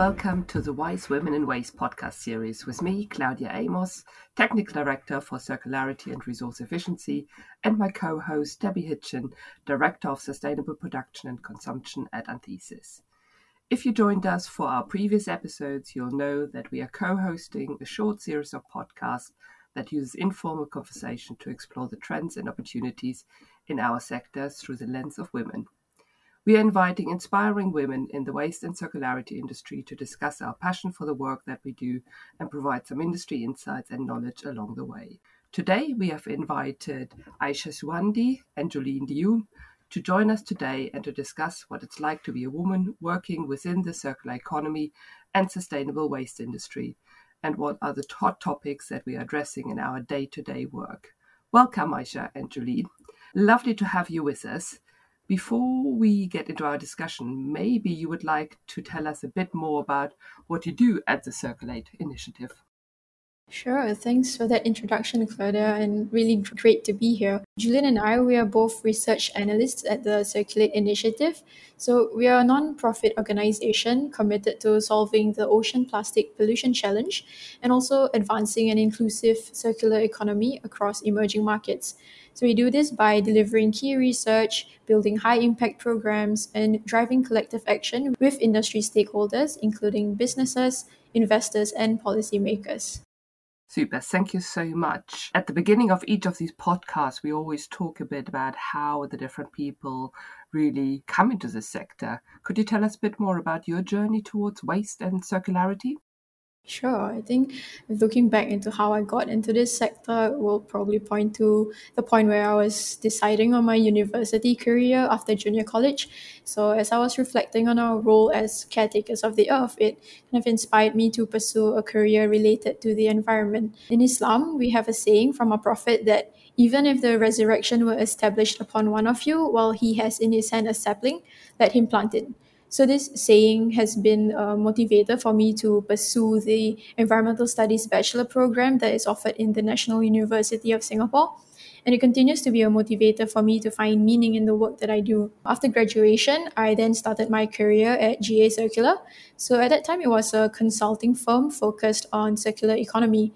welcome to the Wise Women in Waste podcast series with me, Claudia Amos, Technical Director for Circularity and Resource Efficiency, and my co host, Debbie Hitchen, Director of Sustainable Production and Consumption at Anthesis. If you joined us for our previous episodes, you'll know that we are co hosting a short series of podcasts that uses informal conversation to explore the trends and opportunities in our sector through the lens of women. We are inviting inspiring women in the waste and circularity industry to discuss our passion for the work that we do and provide some industry insights and knowledge along the way. Today, we have invited Aisyah Suwandi and Juline Lew to join us today and to discuss what it's like to be a woman working within the circular economy and sustainable waste industry, and what are the hot topics that we are addressing in our day to day work. Welcome, Aisha and Juline. Lovely to have you with us. Before we get into our discussion, maybe you would like to tell us a bit more about what you do at the Circulate initiative. Sure, thanks for that introduction, Claudia, and really great to be here. Juline and I, we are both research analysts at the Circulate Initiative. So, we are a non profit organization committed to solving the ocean plastic pollution challenge and also advancing an inclusive circular economy across emerging markets. So we do this by delivering key research, building high impact programs, and driving collective action with industry stakeholders, including businesses, investors, and policymakers. Super. Thank you so much. At the beginning of each of these podcasts, we always talk a bit about how the different people really come into the sector. Could you tell us a bit more about your journey towards waste and circularity? Sure. I think looking back into how I got into this sector will probably point to the point where I was deciding on my university career after junior college. So, as I was reflecting on our role as caretakers of the earth, it kind of inspired me to pursue a career related to the environment. In Islam, we have a saying from a Prophet that even if the resurrection were established upon one of you while he has in his hand a sapling, let him plant it. So this saying has been a motivator for me to pursue the environmental studies bachelor program that is offered in the National University of Singapore. And it continues to be a motivator for me to find meaning in the work that I do. After graduation, I then started my career at GA Circular. So at that time, it was a consulting firm focused on circular economy.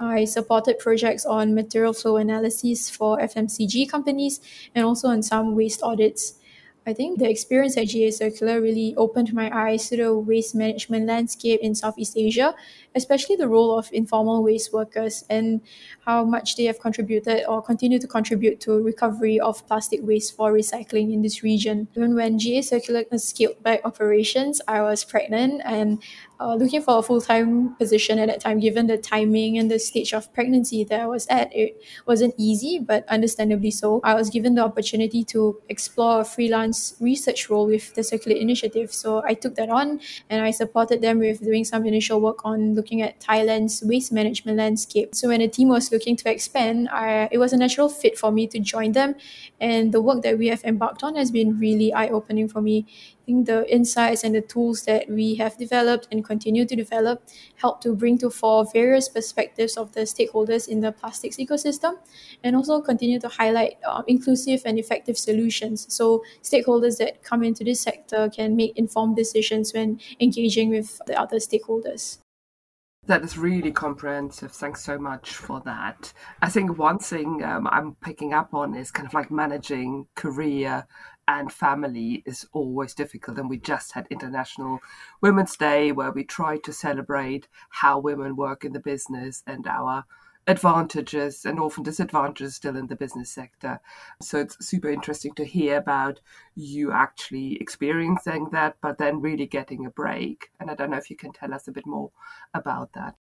I supported projects on material flow analysis for FMCG companies and also on some waste audits. I think the experience at GA Circular really opened my eyes to the waste management landscape in Southeast Asia, especially the role of informal waste workers and how much they have contributed or continue to contribute to recovery of plastic waste for recycling in this region. Even when GA Circular scaled back operations, I was pregnant and uh, looking for a full time position at that time, given the timing and the stage of pregnancy that I was at. It wasn't easy, but understandably so. I was given the opportunity to explore a freelance research role with the Circulate Initiative. So I took that on and I supported them with doing some initial work on looking at Thailand's waste management landscape. So when the team was looking to expand, I, it was a natural fit for me to join them. And the work that we have embarked on has been really eye opening for me I think the insights and the tools that we have developed and continue to develop help to bring to fore various perspectives of the stakeholders in the plastics ecosystem and also continue to highlight uh, inclusive and effective solutions so stakeholders that come into this sector can make informed decisions when engaging with the other stakeholders. That is really comprehensive. Thanks so much for that. I think one thing um, I'm picking up on is kind of like managing career and family is always difficult. And we just had International Women's Day where we tried to celebrate how women work in the business and our advantages and often disadvantages still in the business sector. So it's super interesting to hear about you actually experiencing that, but then really getting a break. And I don't know if you can tell us a bit more about that.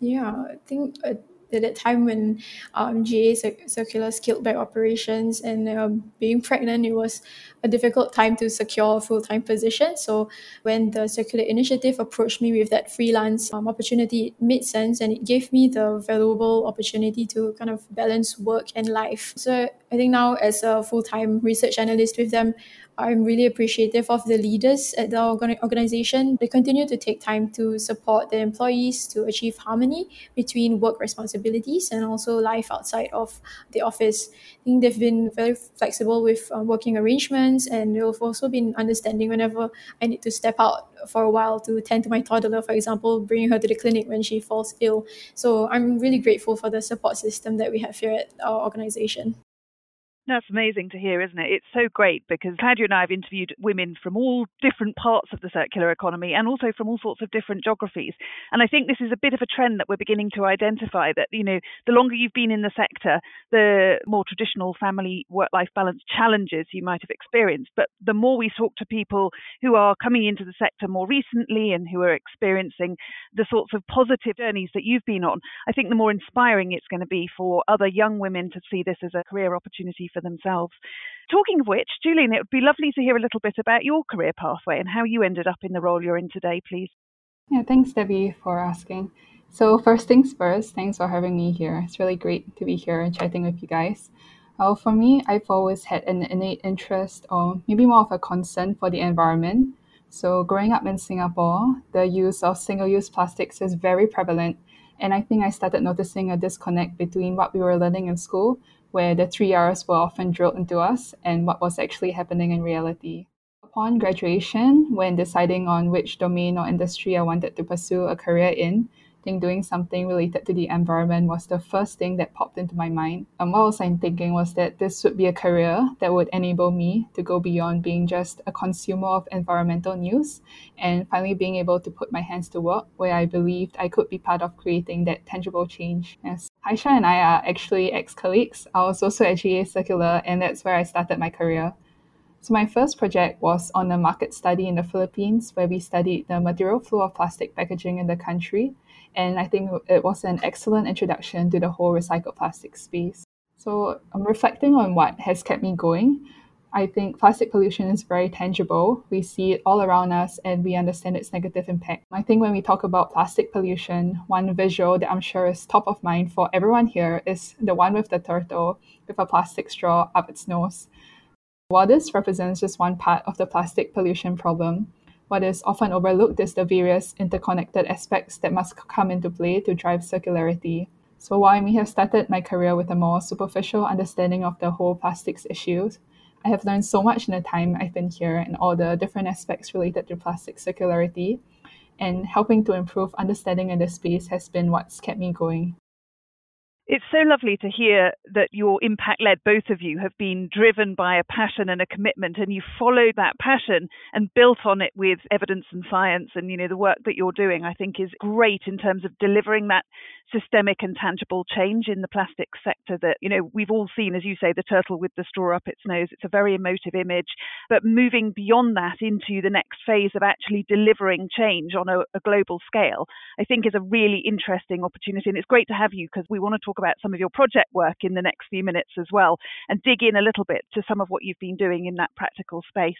Yeah, I think. Uh, at that time when um, GA Circular scaled back operations and um, being pregnant, it was a difficult time to secure a full time position. So when the Circulate Initiative approached me with that freelance um, opportunity, it made sense and it gave me the valuable opportunity to kind of balance work and life. So I think now as a full-time research analyst with them, I'm really appreciative of the leaders at the organization. They continue to take time to support their employees to achieve harmony between work responsibilities and also life outside of the office. I think they've been very flexible with uh, working arrangements and they've also been understanding whenever I need to step out for a while to tend to my toddler, for example, bringing her to the clinic when she falls ill. So I'm really grateful for the support system that we have here at our organization. That's amazing to hear, isn't it? It's so great because Claudia and I have interviewed women from all different parts of the circular economy and also from all sorts of different geographies. And I think this is a bit of a trend that we're beginning to identify that, you know, the longer you've been in the sector, the more traditional family work life balance challenges you might have experienced. But the more we talk to people who are coming into the sector more recently and who are experiencing the sorts of positive journeys that you've been on, I think the more inspiring it's going to be for other young women to see this as a career opportunity for themselves. Talking of which, Juline, it would be lovely to hear a little bit about your career pathway and how you ended up in the role you're in today, please. Yeah, thanks, Debbie, for asking. So, first things first, thanks for having me here. It's really great to be here and chatting with you guys. Well, for me, I've always had an innate interest or maybe more of a concern for the environment. So, growing up in Singapore, the use of single use plastics is very prevalent. And I think I started noticing a disconnect between what we were learning in school where the three R's were often drilled into us and what was actually happening in reality. Upon graduation, when deciding on which domain or industry I wanted to pursue a career in, think doing something related to the environment was the first thing that popped into my mind. And what I was thinking was that this would be a career that would enable me to go beyond being just a consumer of environmental news and finally being able to put my hands to work where I believed I could be part of creating that tangible change. Yes. Aisyah and I are actually ex-colleagues. I was also at GA Circular and that's where I started my career. So my first project was on a market study in the Philippines where we studied the material flow of plastic packaging in the country and I think it was an excellent introduction to the whole recycled plastic space. So I'm reflecting on what has kept me going. I think plastic pollution is very tangible. We see it all around us and we understand its negative impact. I think when we talk about plastic pollution, one visual that I'm sure is top of mind for everyone here is the one with the turtle with a plastic straw up its nose. While this represents just one part of the plastic pollution problem, what is often overlooked is the various interconnected aspects that must come into play to drive circularity. So while I may have started my career with a more superficial understanding of the whole plastics issues, I have learned so much in the time I've been here and all the different aspects related to plastic circularity. And helping to improve understanding in this space has been what's kept me going. It's so lovely to hear that your impact led, both of you, have been driven by a passion and a commitment, and you followed that passion and built on it with evidence and science. And, you know, the work that you're doing, I think, is great in terms of delivering that systemic and tangible change in the plastics sector that, you know, we've all seen, as you say, the turtle with the straw up its nose. It's a very emotive image. But moving beyond that into the next phase of actually delivering change on a, a global scale, I think is a really interesting opportunity. And it's great to have you because we want to talk talk about some of your project work in the next few minutes as well and dig in a little bit to some of what you've been doing in that practical space.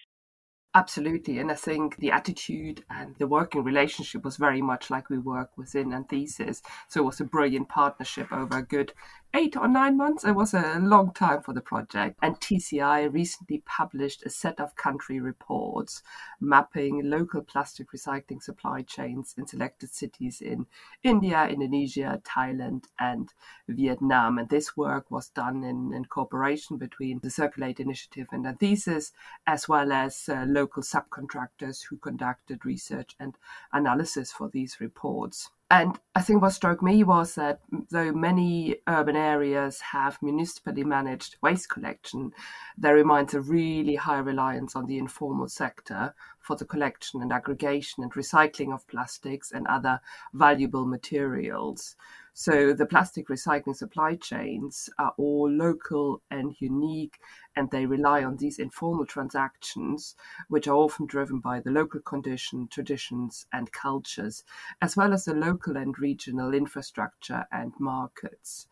Absolutely. And I think the attitude and the working relationship was very much like we work within Anthesis. So it was a brilliant partnership over a good eight or nine months. It was a long time for the project. And TCI recently published a set of country reports mapping local plastic recycling supply chains in selected cities in India, Indonesia, Thailand, and Vietnam. And this work was done in, in cooperation between the Circulate Initiative and Anthesis, as well as uh, local subcontractors who conducted research and analysis for these reports. And I think what struck me was that though many urban areas have municipally managed waste collection, there remains a really high reliance on the informal sector for the collection and aggregation and recycling of plastics and other valuable materials. So the plastic recycling supply chains are all local and unique, and they rely on these informal transactions, which are often driven by the local condition, traditions, and cultures, as well as the local and regional infrastructure and markets.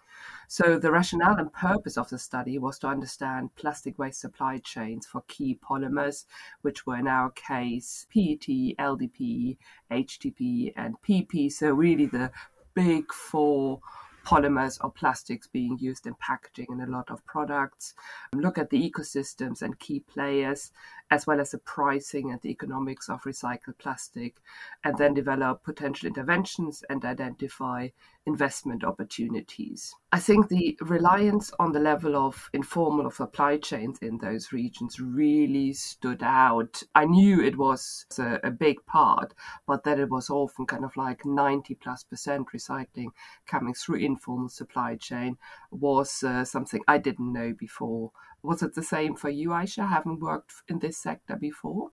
So, the rationale and purpose of the study was to understand plastic waste supply chains for key polymers, which were in our case PET, LDPE, HDPE, and PP. So, really the big four polymers or plastics being used in packaging in a lot of products, um, look at the ecosystems and key players, as well as the pricing and the economics of recycled plastic, and then develop potential interventions and identify investment opportunities. I think the reliance on the level of informal supply chains in those regions really stood out. I knew it was a, a, big part, but that it was often kind of like 90 plus percent recycling coming through informal supply chain was uh, something I didn't know before. Was it the same for you, Aisyah, having worked in this sector before?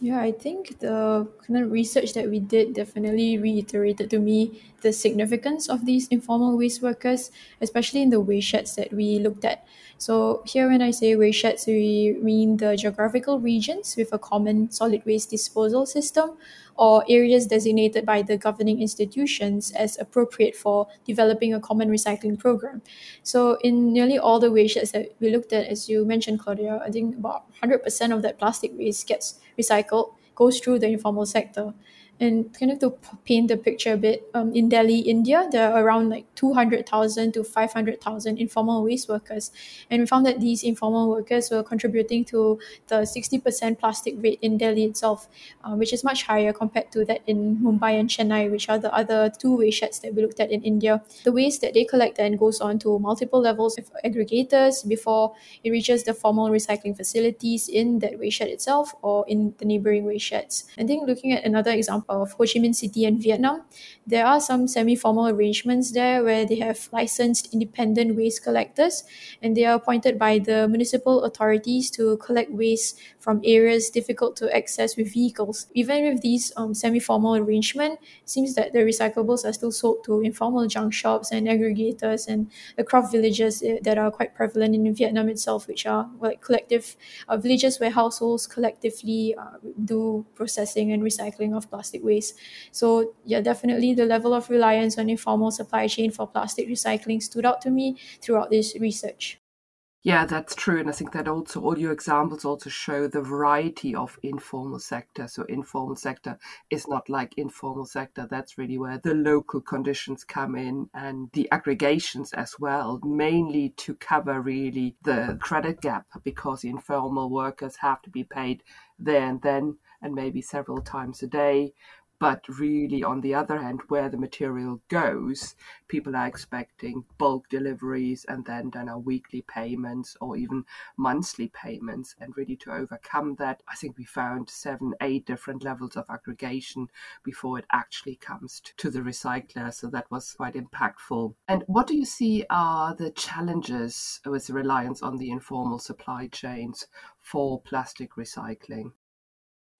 Yeah, I think the kind of research that we did definitely reiterated to me the significance of these informal waste workers, especially in the waste sheds that we looked at. So here when I say waste sheds, we mean the geographical regions with a common solid waste disposal system or areas designated by the governing institutions as appropriate for developing a common recycling program. So in nearly all the waste sheds that we looked at, as you mentioned, Claudia, I think about 100% of that plastic waste gets recycled, goes through the informal sector. And kind of to paint the picture a bit, um, in Delhi, India, there are around like 200,000 to 500,000 informal waste workers. And we found that these informal workers were contributing to the 60% plastic rate in Delhi itself, uh, which is much higher compared to that in Mumbai and Chennai, which are the other two waste sheds that we looked at in India. The waste that they collect then goes on to multiple levels of aggregators before it reaches the formal recycling facilities in that waste shed itself or in the neighboring waste sheds. I think looking at another example, of Ho Chi Minh City and Vietnam, there are some semi formal arrangements there where they have licensed independent waste collectors and they are appointed by the municipal authorities to collect waste from areas difficult to access with vehicles. Even with these um, semi formal arrangement, seems that the recyclables are still sold to informal junk shops and aggregators and the craft villages eh, that are quite prevalent in Vietnam itself, which are like collective uh, villages where households collectively uh, do processing and recycling of plastic waste. So yeah, definitely the level of reliance on informal supply chain for plastic recycling stood out to me throughout this research. Yeah, that's true. And I think that also all your examples also show the variety of informal sector. So informal sector is not like informal sector. That's really where the local conditions come in and the aggregations as well, mainly to cover really the credit gap because the informal workers have to be paid there and then and maybe several times a day. But really, on the other hand, where the material goes, people are expecting bulk deliveries and then then are weekly payments or even monthly payments. And really, to overcome that, I think we found seven, eight different levels of aggregation before it actually comes to, the recycler. So that was quite impactful. And what do you see are the challenges with the reliance on the informal supply chains for plastic recycling?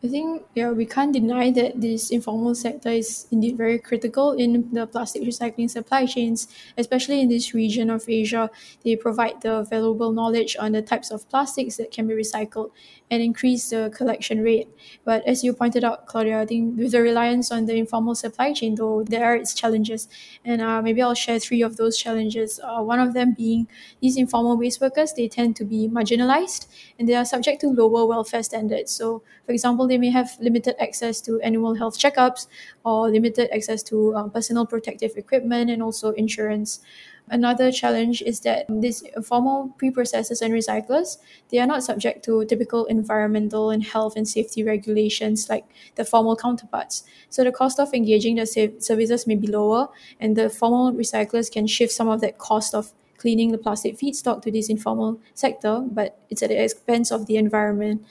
I think yeah, we can't deny that this informal sector is indeed very critical in the plastic recycling supply chains, especially in this region of Asia. They provide the valuable knowledge on the types of plastics that can be recycled and increase the collection rate. But as you pointed out, Claudia, I think with the reliance on the informal supply chain, though, there are its challenges. And uh, maybe I'll share three of those challenges. Uh, one of them being these informal waste workers, they tend to be marginalized and they are subject to lower welfare standards. So, for example, they may have limited access to annual health checkups or limited access to um, personal protective equipment and also insurance. Another challenge is that these formal pre-processors and recyclers, they are not subject to typical environmental and health and safety regulations like the formal counterparts. So the cost of engaging the services may be lower, and the formal recyclers can shift some of that cost of cleaning the plastic feedstock to this informal sector, but it's at the expense of the environment.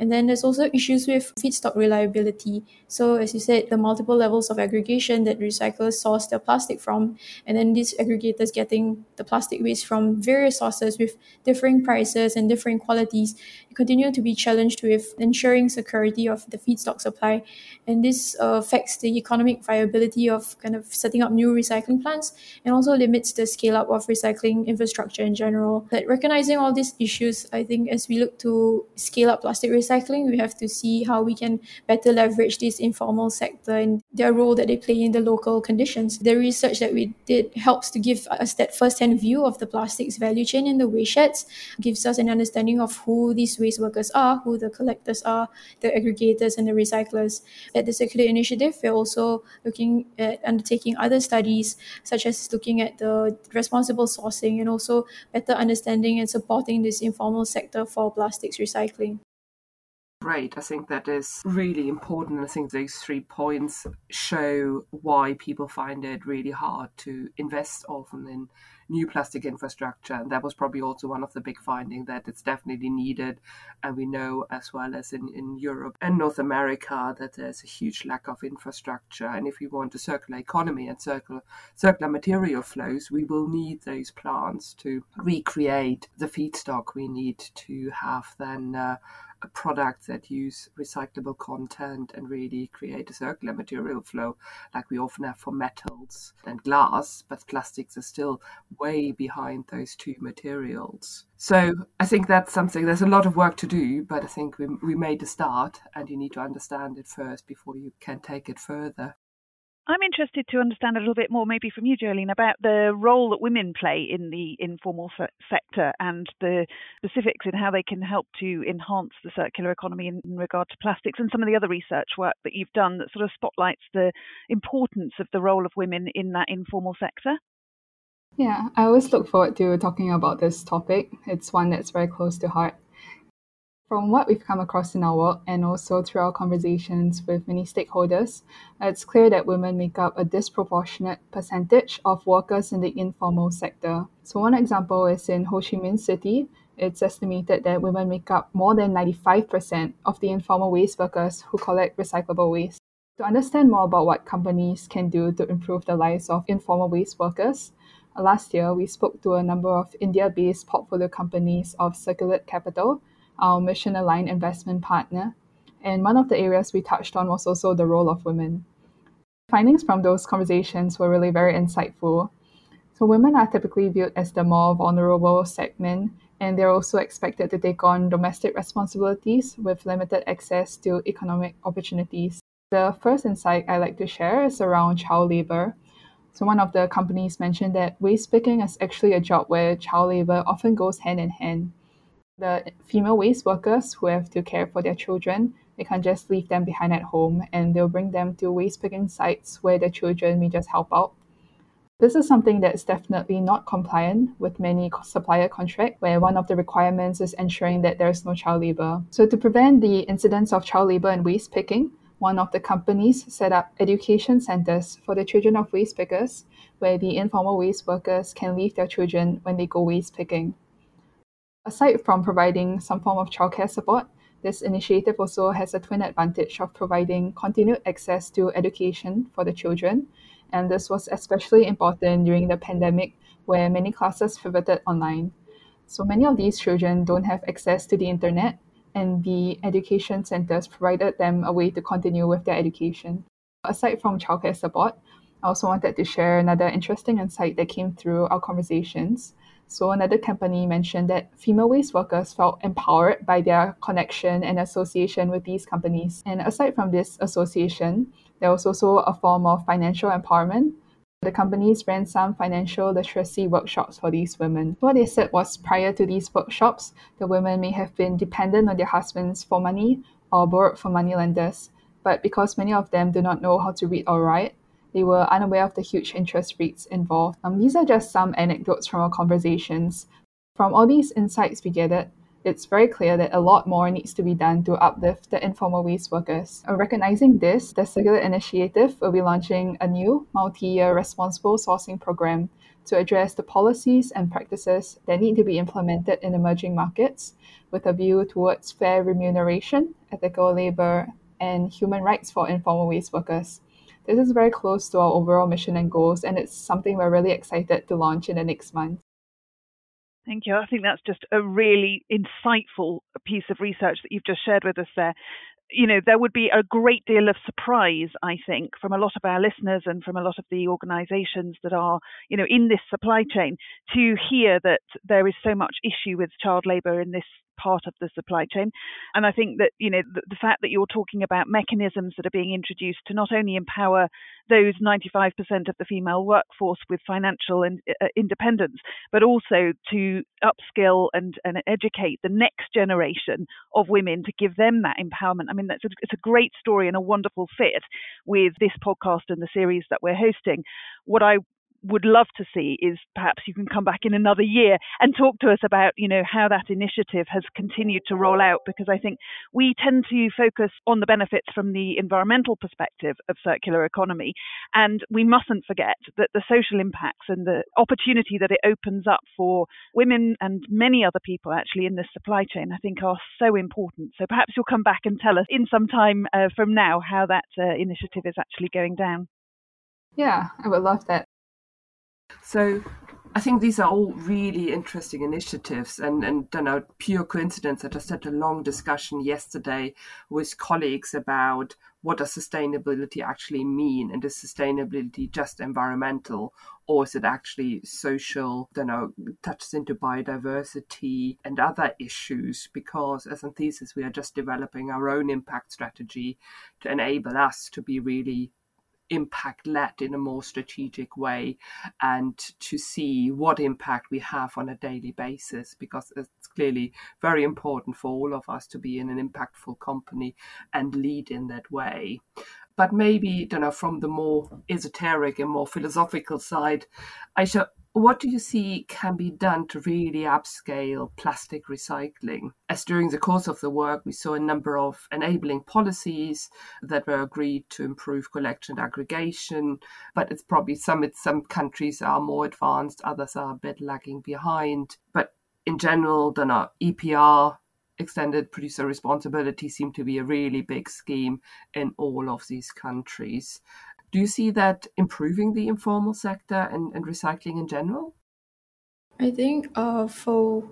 And then there's also issues with feedstock reliability. So, as you said, the multiple levels of aggregation that recyclers source their plastic from, and then these aggregators getting the plastic waste from various sources with differing prices and differing qualities continue to be challenged with ensuring security of the feedstock supply. And this uh, affects the economic viability of kind of setting up new recycling plants and also limits the scale up of recycling infrastructure in general. But recognizing all these issues, I think as we look to scale up plastic recycling, we have to see how we can better leverage this informal sector and their role that they play in the local conditions. The research that we did helps to give us that first hand view of the plastics value chain in the waste sheds, gives us an understanding of who these waste waste workers are, who the collectors are, the aggregators, and the recyclers. At the Circulate Initiative, we're also looking at undertaking other studies, such as looking at the responsible sourcing and also better understanding and supporting this informal sector for plastics recycling. Great. I think that is really important. I think those three points show why people find it really hard to invest often in new plastic infrastructure. And that was probably also one of the big findings that it's definitely needed. And we know as well as in, in Europe and North America that there's a huge lack of infrastructure. And if we want a circular economy and circular circular material flows, we will need those plants to recreate the feedstock we need to have then uh, products that use recyclable content and really create a circular material flow like we often have for metals and glass, but plastics are still way behind those two materials. So I think that's something, there's a lot of work to do, but I think we, we made a start and you need to understand it first before you can take it further. I'm interested to understand a little bit more, maybe from you, Juline, about the role that women play in the informal se- sector and the specifics in how they can help to enhance the circular economy in, in, regard to plastics and some of the other research work that you've done that sort of spotlights the importance of the role of women in that informal sector. Yeah, I always look forward to talking about this topic. It's one that's very close to heart. From what we've come across in our work and also through our conversations with many stakeholders, it's clear that women make up a disproportionate percentage of workers in the informal sector. So, one example is in Ho Chi Minh City. It's estimated that women make up more than 95% of the informal waste workers who collect recyclable waste. To understand more about what companies can do to improve the lives of informal waste workers, last year we spoke to a number of India based portfolio companies of Circulate Capital our mission aligned investment partner. And one of the areas we touched on was also the role of women. Findings from those conversations were really very insightful. So, women are typically viewed as the more vulnerable segment, and they're also expected to take on domestic responsibilities with limited access to economic opportunities. The first insight I like to share is around child labor. So, one of the companies mentioned that waste picking is actually a job where child labor often goes hand in hand the female waste workers who have to care for their children, they can't just leave them behind at home and they'll bring them to waste picking sites where their children may just help out. This is something that's definitely not compliant with many supplier contracts, where one of the requirements is ensuring that there is no child labor. So, to prevent the incidence of child labor and waste picking, one of the companies set up education centers for the children of waste pickers, where the informal waste workers can leave their children when they go waste picking. Aside from providing some form of childcare support, this initiative also has a twin advantage of providing continued access to education for the children. And this was especially important during the pandemic, where many classes pivoted online. So many of these children don't have access to the internet, and the education centers provided them a way to continue with their education. Aside from childcare support, I also wanted to share another interesting insight that came through our conversations. So another company mentioned that female waste workers felt empowered by their connection and association with these companies. And aside from this association, there was also a form of financial empowerment. The companies ran some financial literacy workshops for these women. What they said was prior to these workshops, the women may have been dependent on their husbands for money or borrowed from moneylenders. But because many of them do not know how to read or write, they were unaware of the huge interest rates involved. Um, these are just some anecdotes from our conversations. From all these insights we gathered, it's very clear that a lot more needs to be done to uplift the informal waste workers. Uh, recognizing this, the Circulate Initiative will be launching a new multi year responsible sourcing program to address the policies and practices that need to be implemented in emerging markets with a view towards fair remuneration, ethical labor, and human rights for informal waste workers. This is very close to our overall mission and goals, and it's something we're really excited to launch in the next month. Thank you. I think that's just a really insightful piece of research that you've just shared with us there. You know, there would be a great deal of surprise, I think, from a lot of our listeners and from a lot of the organisations that are, you know, in this supply chain to hear that there is so much issue with child labour in this part of the supply chain. And I think that, you know, the, the fact that you're talking about mechanisms that are being introduced to not only empower those 95% of the female workforce with financial and, uh, independence, but also to upskill and, and educate the next generation of women to give them that empowerment. I mean, that's a, it's a great story and a wonderful fit with this podcast and the series that we're hosting. What I would love to see is perhaps you can come back in another year and talk to us about you know how that initiative has continued to roll out because I think we tend to focus on the benefits from the environmental perspective of circular economy. And we mustn't forget that the social impacts and the opportunity that it opens up for women and many other people actually in this supply chain I think are so important. So perhaps you'll come back and tell us in some time uh, from now how that uh, initiative is actually going down. Yeah, I would love that. So I think these are all really interesting initiatives and, and don't know, pure coincidence. I just had a long discussion yesterday with colleagues about what does sustainability actually mean and is sustainability just environmental or is it actually social, don't know, touches into biodiversity and other issues because as Anthesis we are just developing our own impact strategy to enable us to be really impact led in a more strategic way and to see what impact we have on a daily basis because it's clearly very important for all of us to be in an impactful company and lead in that way. But maybe you know from the more esoteric and more philosophical side aisyah what do you see can be done to really upscale plastic recycling? As during the course of the work, we saw a number of enabling policies that were agreed to improve collection and aggregation, but it's probably some some countries are more advanced, others are a bit lagging behind. But in general, the EPR extended producer responsibility seem to be a really big scheme in all of these countries. Do you see that improving the informal sector and, and recycling in general? I think uh, for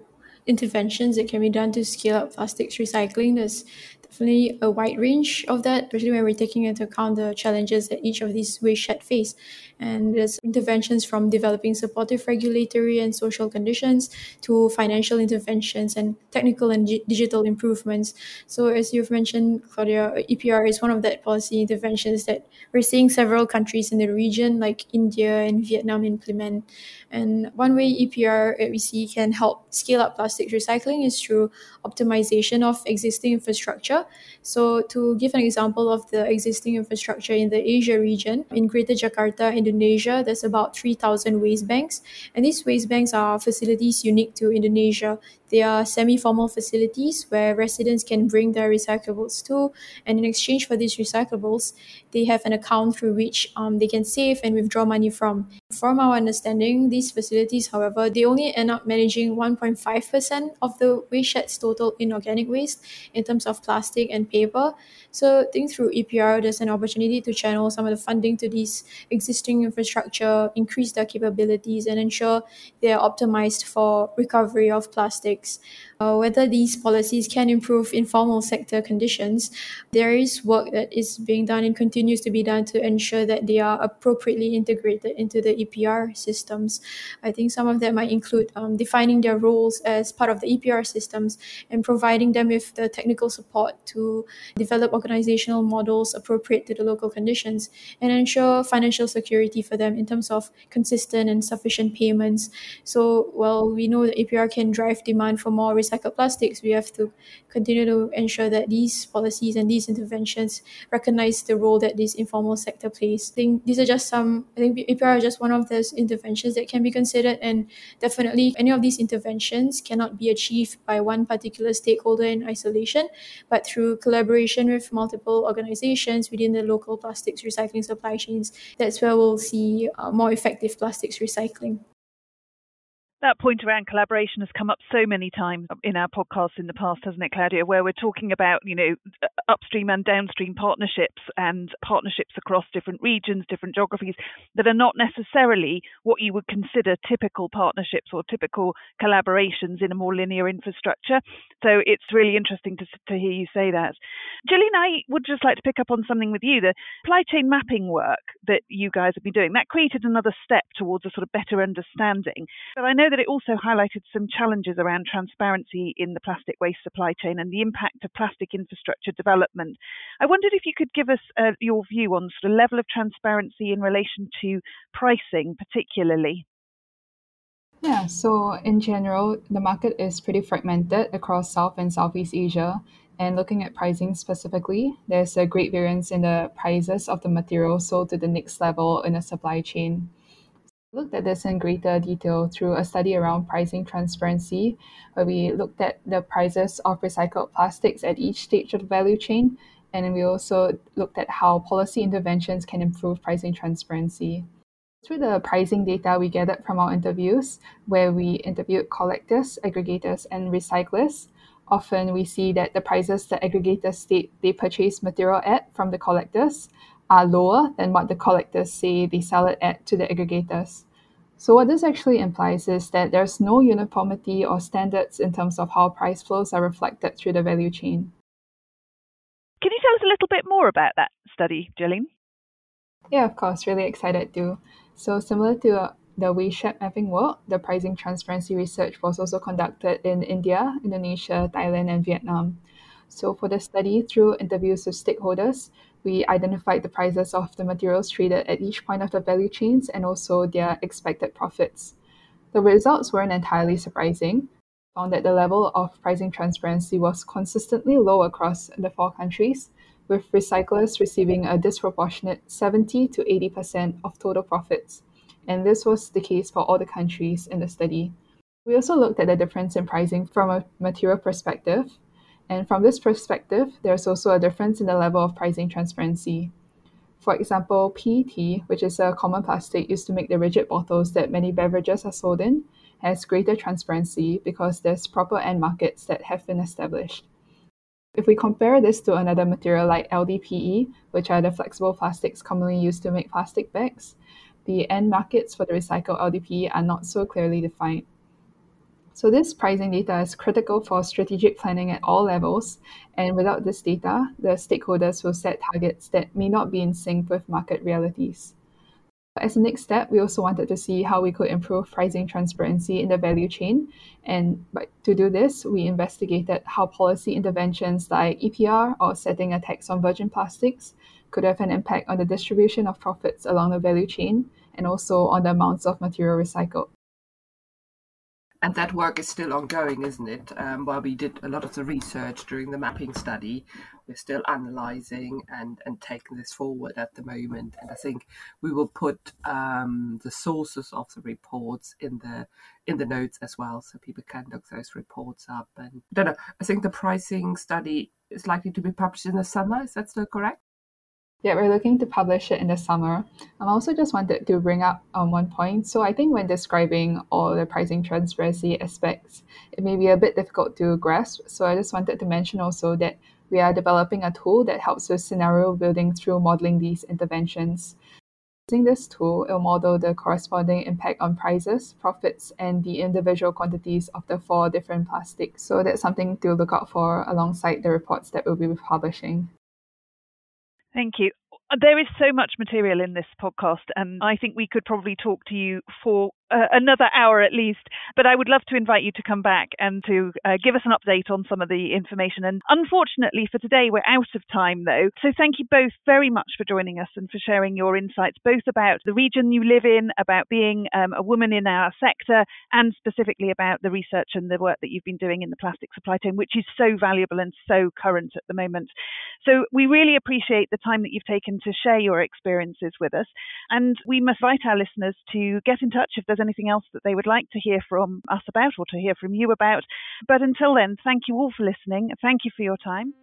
interventions that can be done to scale up plastics recycling, there's definitely a wide range of that, especially when we're taking into account the challenges that each of these waste shed face. And there's interventions from developing supportive regulatory and social conditions to financial interventions and technical and g- digital improvements. So, as you've mentioned, Claudia, EPR is one of that policy interventions that we're seeing several countries in the region, like India and Vietnam, implement. And one way EPR we see can help scale up plastic recycling is through optimization of existing infrastructure. So, to give an example of the existing infrastructure in the Asia region, in Greater Jakarta, Indonesia, there's about 3,000 waste banks. And these waste banks are facilities unique to Indonesia. They are semi formal facilities where residents can bring their recyclables to, and in exchange for these recyclables, they have an account through which um, they can save and withdraw money from. From our understanding, these facilities, however, they only end up managing 1.5% of the waste shed's total inorganic waste in terms of plastic and paper. So, I think through EPR, there's an opportunity to channel some of the funding to these existing infrastructure, increase their capabilities, and ensure they are optimized for recovery of plastics. Uh, whether these policies can improve informal sector conditions, there is work that is being done and continues to be done to ensure that they are appropriately integrated into the EPR systems. I think some of them might include um, defining their roles as part of the EPR systems and providing them with the technical support to develop organizational models appropriate to the local conditions and ensure financial security for them in terms of consistent and sufficient payments. So, while we know that EPR can drive demand for more recycled plastics, we have to continue to ensure that these policies and these interventions recognize the role that this informal sector plays. I think these are just some, I think EPR is just one of those interventions that can be considered, and definitely any of these interventions cannot be achieved by one particular stakeholder in isolation, but through collaboration with multiple organizations within the local plastics recycling supply chains. That's where we'll see uh, more effective plastics recycling that point around collaboration has come up so many times in our podcasts in the past, hasn't it, Claudia? Where we're talking about, you know, upstream and downstream partnerships and partnerships across different regions, different geographies that are not necessarily what you would consider typical partnerships or typical collaborations in a more linear infrastructure. So it's really interesting to, to hear you say that. Gillian, I would just like to pick up on something with you. The supply chain mapping work that you guys have been doing, that created another step towards a sort of better understanding. But I know know that it also highlighted some challenges around transparency in the plastic waste supply chain and the impact of plastic infrastructure development. I wondered if you could give us uh, your view on sort of level of transparency in relation to pricing, particularly. Yeah, so in general, the market is pretty fragmented across South and Southeast Asia. And looking at pricing specifically, there's a great variance in the prices of the materials sold to the next level in the supply chain. We looked at this in greater detail through a study around pricing transparency, where we looked at the prices of recycled plastics at each stage of the value chain. And then we also looked at how policy interventions can improve pricing transparency. Through the pricing data we gathered from our interviews, where we interviewed collectors, aggregators, and recyclers, often we see that the prices that aggregators state they purchase material at from the collectors are lower than what the collectors say they sell it at to the aggregators. So, what this actually implies is that there's no uniformity or standards in terms of how price flows are reflected through the value chain. Can you tell us a little bit more about that study, Jillian? Yeah, of course, really excited to. So, similar to uh, the waste shed mapping work, the pricing transparency research was also conducted in India, Indonesia, Thailand, and Vietnam. So, for the study, through interviews with stakeholders, we identified the prices of the materials traded at each point of the value chains and also their expected profits. The results weren't entirely surprising. Found that the level of pricing transparency was consistently low across the four countries, with recyclers receiving a disproportionate 70 to 80% of total profits. And this was the case for all the countries in the study. We also looked at the difference in pricing from a material perspective. And from this perspective, there's also a difference in the level of pricing transparency. For example, PET, which is a common plastic used to make the rigid bottles that many beverages are sold in, has greater transparency because there's proper end markets that have been established. If we compare this to another material like LDPE, which are the flexible plastics commonly used to make plastic bags, the end markets for the recycled LDPE are not so clearly defined. So this pricing data is critical for strategic planning at all levels, and without this data, the stakeholders will set targets that may not be in sync with market realities. As a next step, we also wanted to see how we could improve pricing transparency in the value chain. And to do this, we investigated how policy interventions like EPR or setting a tax on virgin plastics could have an impact on the distribution of profits along the value chain and also on the amounts of material recycled. And that work is still ongoing, isn't it? Um, while we did a lot of the research during the mapping study, we're still analysing and, and taking this forward at the moment. And I think we will put um, the sources of the reports in the in the notes as well, so people can look those reports up. And I don't know. I think the pricing study is likely to be published in the summer. Is that still correct? Yeah, we're looking to publish it in the summer. I also just wanted to bring up um, one point. So I think when describing all the pricing transparency aspects, it may be a bit difficult to grasp. So I just wanted to mention also that we are developing a tool that helps with scenario building through modeling these interventions. Using this tool, it will model the corresponding impact on prices, profits, and the individual quantities of the four different plastics. So that's something to look out for alongside the reports that we'll be publishing. Thank you. There is so much material in this podcast, and I think we could probably talk to you for uh, another hour at least. But I would love to invite you to come back and to uh, give us an update on some of the information. And unfortunately for today, we're out of time though. So thank you both very much for joining us and for sharing your insights, both about the region you live in, about being um, a woman in our sector, and specifically about the research and the work that you've been doing in the plastic supply chain, which is so valuable and so current at the moment. So we really appreciate the time that you've taken to share your experiences with us. And we must invite our listeners to get in touch if there's there's anything else that they would like to hear from us about or to hear from you about. But until then, thank you all for listening. Thank you for your time.